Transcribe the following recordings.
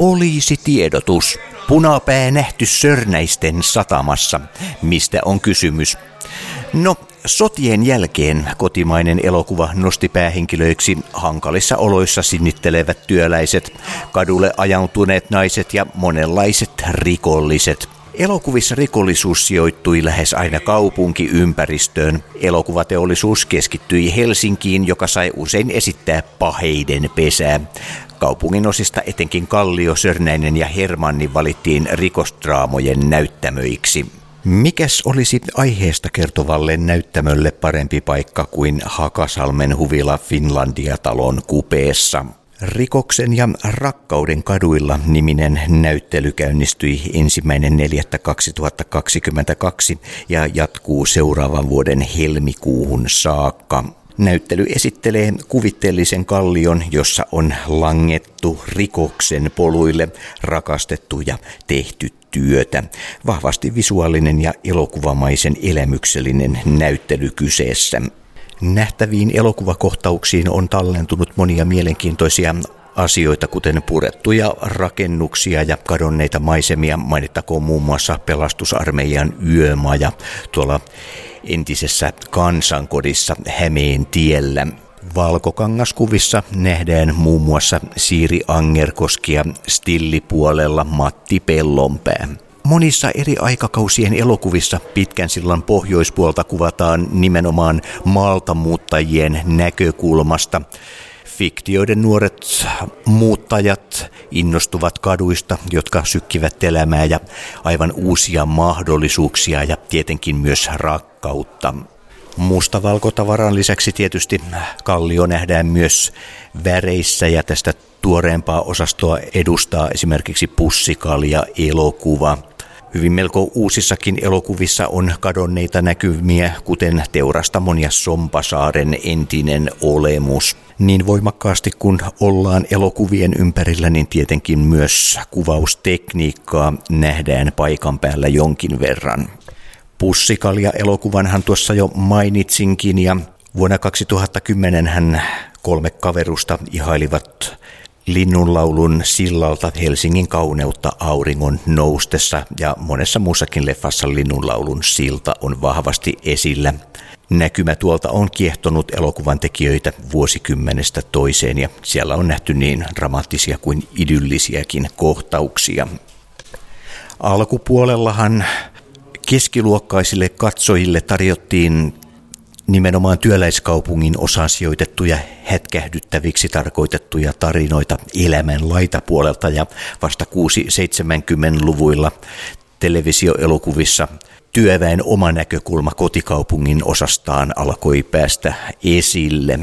Poliisitiedotus. Punapää nähty Sörnäisten satamassa. Mistä on kysymys? No, sotien jälkeen kotimainen elokuva nosti päähenkilöiksi hankalissa oloissa sinnittelevät työläiset, kadulle ajautuneet naiset ja monenlaiset rikolliset – Elokuvissa rikollisuus sijoittui lähes aina kaupunkiympäristöön. Elokuvateollisuus keskittyi Helsinkiin, joka sai usein esittää paheiden pesää. Kaupungin osista etenkin Kallio, Sörnäinen ja Hermanni valittiin rikostraamojen näyttämöiksi. Mikäs olisi aiheesta kertovalle näyttämölle parempi paikka kuin Hakasalmen huvila Finlandia-talon kupeessa? Rikoksen ja rakkauden kaduilla niminen näyttely käynnistyi ensimmäinen 4.2022 ja jatkuu seuraavan vuoden helmikuuhun saakka. Näyttely esittelee kuvitteellisen kallion, jossa on langettu rikoksen poluille, rakastettu ja tehty työtä. Vahvasti visuaalinen ja elokuvamaisen elämyksellinen näyttely kyseessä. Nähtäviin elokuvakohtauksiin on tallentunut monia mielenkiintoisia asioita, kuten purettuja rakennuksia ja kadonneita maisemia. Mainittakoon muun muassa pelastusarmeijan yömaja tuolla entisessä kansankodissa Hämeen tiellä. Valkokangaskuvissa nähdään muun muassa Siiri Angerkoski ja stillipuolella Matti Pellonpää. Monissa eri aikakausien elokuvissa pitkän sillan pohjoispuolta kuvataan nimenomaan maaltamuuttajien näkökulmasta. Fiktioiden nuoret muuttajat innostuvat kaduista, jotka sykkivät elämää ja aivan uusia mahdollisuuksia ja tietenkin myös rakkautta. Mustavalkotavaran lisäksi tietysti kallio nähdään myös väreissä ja tästä tuoreempaa osastoa edustaa esimerkiksi pussikalja elokuva – Hyvin melko uusissakin elokuvissa on kadonneita näkymiä, kuten Teurastamon ja Sompasaaren entinen olemus. Niin voimakkaasti kun ollaan elokuvien ympärillä, niin tietenkin myös kuvaustekniikkaa nähdään paikan päällä jonkin verran. Pussikalja-elokuvanhan tuossa jo mainitsinkin ja vuonna 2010 hän kolme kaverusta ihailivat linnunlaulun sillalta Helsingin kauneutta auringon noustessa ja monessa muussakin leffassa linnunlaulun silta on vahvasti esillä. Näkymä tuolta on kiehtonut elokuvan tekijöitä vuosikymmenestä toiseen ja siellä on nähty niin dramaattisia kuin idyllisiäkin kohtauksia. Alkupuolellahan keskiluokkaisille katsojille tarjottiin nimenomaan työläiskaupungin osaan sijoitettuja hetkähdyttäviksi tarkoitettuja tarinoita elämän laitapuolelta ja vasta 6-70-luvuilla televisioelokuvissa työväen oma näkökulma kotikaupungin osastaan alkoi päästä esille.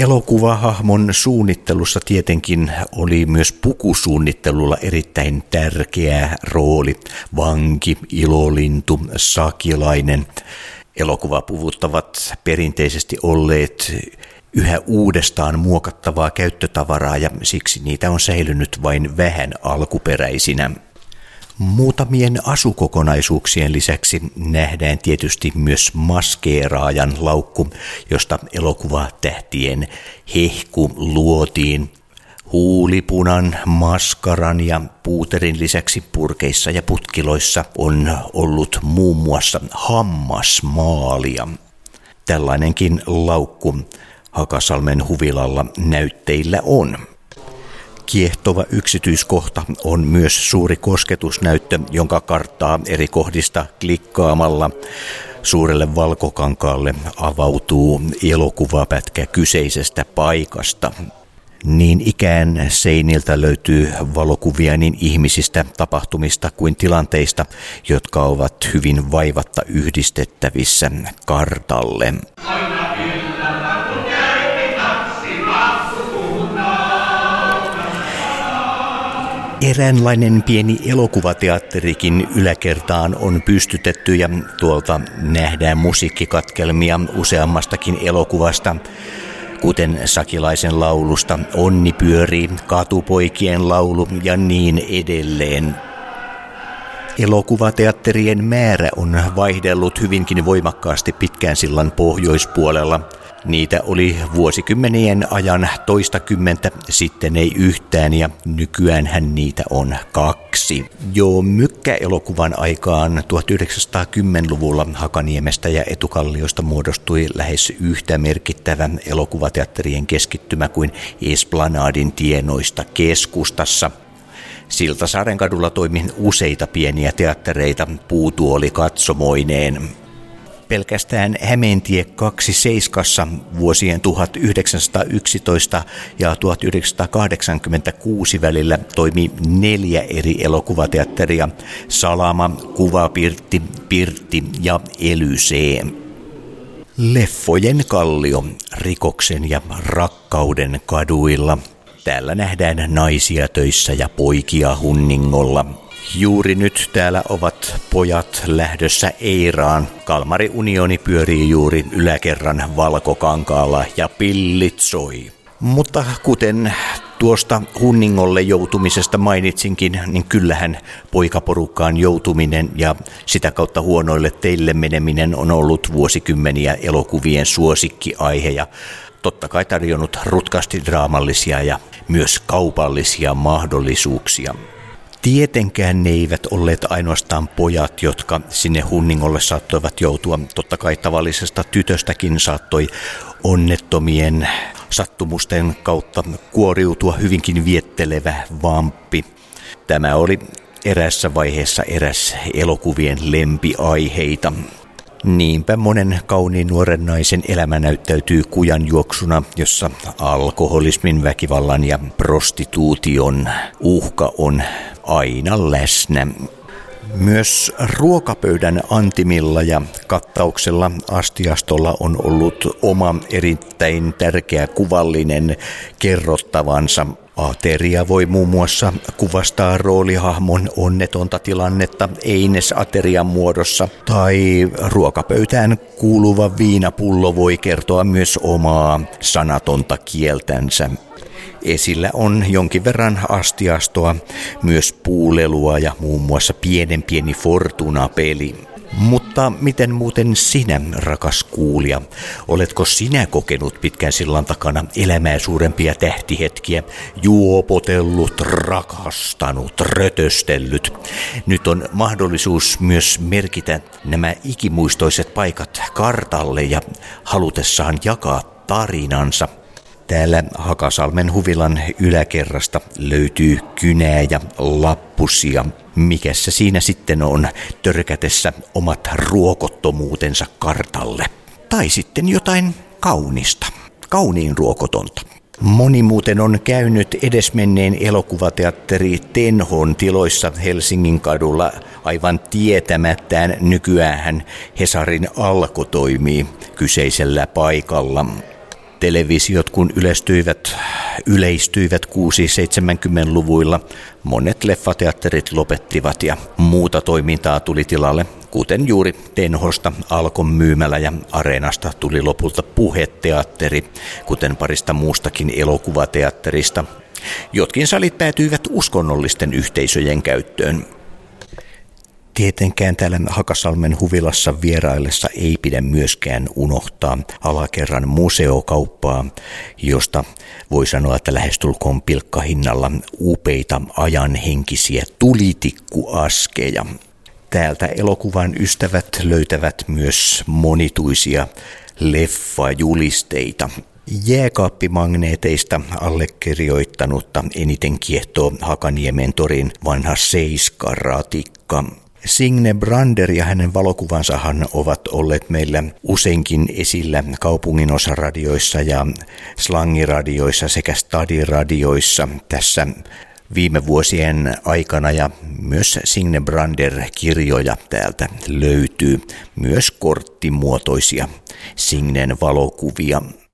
Elokuvahahmon suunnittelussa tietenkin oli myös pukusuunnittelulla erittäin tärkeä rooli. Vanki, ilolintu, sakilainen Elokuvapuvut ovat perinteisesti olleet yhä uudestaan muokattavaa käyttötavaraa ja siksi niitä on säilynyt vain vähän alkuperäisinä. Muutamien asukokonaisuuksien lisäksi nähdään tietysti myös maskeeraajan laukku, josta elokuvatähtien hehku luotiin Huulipunan, maskaran ja puuterin lisäksi purkeissa ja putkiloissa on ollut muun muassa hammasmaalia. Tällainenkin laukku Hakasalmen huvilalla näytteillä on. Kiehtova yksityiskohta on myös suuri kosketusnäyttö, jonka karttaa eri kohdista klikkaamalla suurelle valkokankaalle avautuu elokuvapätkä kyseisestä paikasta. Niin ikään seiniltä löytyy valokuvia niin ihmisistä, tapahtumista kuin tilanteista, jotka ovat hyvin vaivatta yhdistettävissä kartalle. Eräänlainen pieni elokuvateatterikin yläkertaan on pystytetty ja tuolta nähdään musiikkikatkelmia useammastakin elokuvasta kuten Sakilaisen laulusta Onni pyörii, Katupoikien laulu ja niin edelleen. Elokuvateatterien määrä on vaihdellut hyvinkin voimakkaasti pitkään sillan pohjoispuolella. Niitä oli vuosikymmenien ajan toistakymmentä, sitten ei yhtään ja nykyään hän niitä on kaksi. Jo mykkäelokuvan aikaan 1910-luvulla Hakaniemestä ja Etukalliosta muodostui lähes yhtä merkittävä elokuvateatterien keskittymä kuin Esplanadin tienoista keskustassa. Siltasaaren kadulla toimi useita pieniä teattereita puutuoli katsomoineen. Pelkästään Hämeentie 27 vuosien 1911 ja 1986 välillä toimi neljä eri elokuvateatteria, Salama, Kuvapirtti, Pirtti ja Elysee. Leffojen kallio, rikoksen ja rakkauden kaduilla. Täällä nähdään naisia töissä ja poikia hunningolla. Juuri nyt täällä ovat pojat lähdössä Eiraan. Kalmari Unioni pyörii juuri yläkerran valkokankaalla ja pillit soi. Mutta kuten tuosta hunningolle joutumisesta mainitsinkin, niin kyllähän poikaporukkaan joutuminen ja sitä kautta huonoille teille meneminen on ollut vuosikymmeniä elokuvien suosikkiaihe ja totta kai tarjonnut rutkasti draamallisia ja myös kaupallisia mahdollisuuksia. Tietenkään ne eivät olleet ainoastaan pojat, jotka sinne hunningolle saattoivat joutua. Totta kai tavallisesta tytöstäkin saattoi onnettomien sattumusten kautta kuoriutua hyvinkin viettelevä vamppi. Tämä oli erässä vaiheessa eräs elokuvien lempiaiheita. Niinpä monen kauniin nuoren naisen elämä näyttäytyy kujan juoksuna, jossa alkoholismin, väkivallan ja prostituution uhka on aina läsnä. Myös ruokapöydän antimilla ja kattauksella astiastolla on ollut oma erittäin tärkeä kuvallinen kerrottavansa Ateria voi muun muassa kuvastaa roolihahmon onnetonta tilannetta Eines-aterian muodossa, tai ruokapöytään kuuluva viinapullo voi kertoa myös omaa sanatonta kieltänsä. Esillä on jonkin verran astiastoa, myös puulelua ja muun muassa pienen pieni Fortuna-peli. Mutta miten muuten sinä, rakas kuulija, oletko sinä kokenut pitkän sillan takana elämää suurempia tähtihetkiä, juopotellut, rakastanut, rötöstellyt? Nyt on mahdollisuus myös merkitä nämä ikimuistoiset paikat kartalle ja halutessaan jakaa tarinansa – Täällä Hakasalmen huvilan yläkerrasta löytyy kynää ja lappusia. Mikässä siinä sitten on törkätessä omat ruokottomuutensa kartalle? Tai sitten jotain kaunista, kauniin ruokotonta. Moni muuten on käynyt edesmenneen elokuvateatteri Tenhon tiloissa Helsingin kadulla aivan tietämättään nykyään Hesarin alko toimii kyseisellä paikalla televisiot kun yleistyivät, yleistyivät 6-70-luvuilla, monet leffateatterit lopettivat ja muuta toimintaa tuli tilalle, kuten juuri Tenhosta, Alkon myymälä ja Areenasta tuli lopulta puheteatteri, kuten parista muustakin elokuvateatterista. Jotkin salit päätyivät uskonnollisten yhteisöjen käyttöön. Tietenkään täällä Hakasalmen huvilassa vieraillessa ei pidä myöskään unohtaa alakerran museokauppaa, josta voi sanoa, että lähestulkoon pilkkahinnalla upeita ajanhenkisiä tulitikkuaskeja. Täältä elokuvan ystävät löytävät myös monituisia leffajulisteita. Jääkaappimagneeteista allekirjoittanutta eniten kiehtoo Hakaniemen torin vanha seiskaratikka. Signe Brander ja hänen valokuvansahan ovat olleet meillä useinkin esillä kaupunginosradioissa ja slangiradioissa sekä stadiradioissa tässä viime vuosien aikana ja myös Signe Brander-kirjoja täältä löytyy, myös korttimuotoisia Signen valokuvia.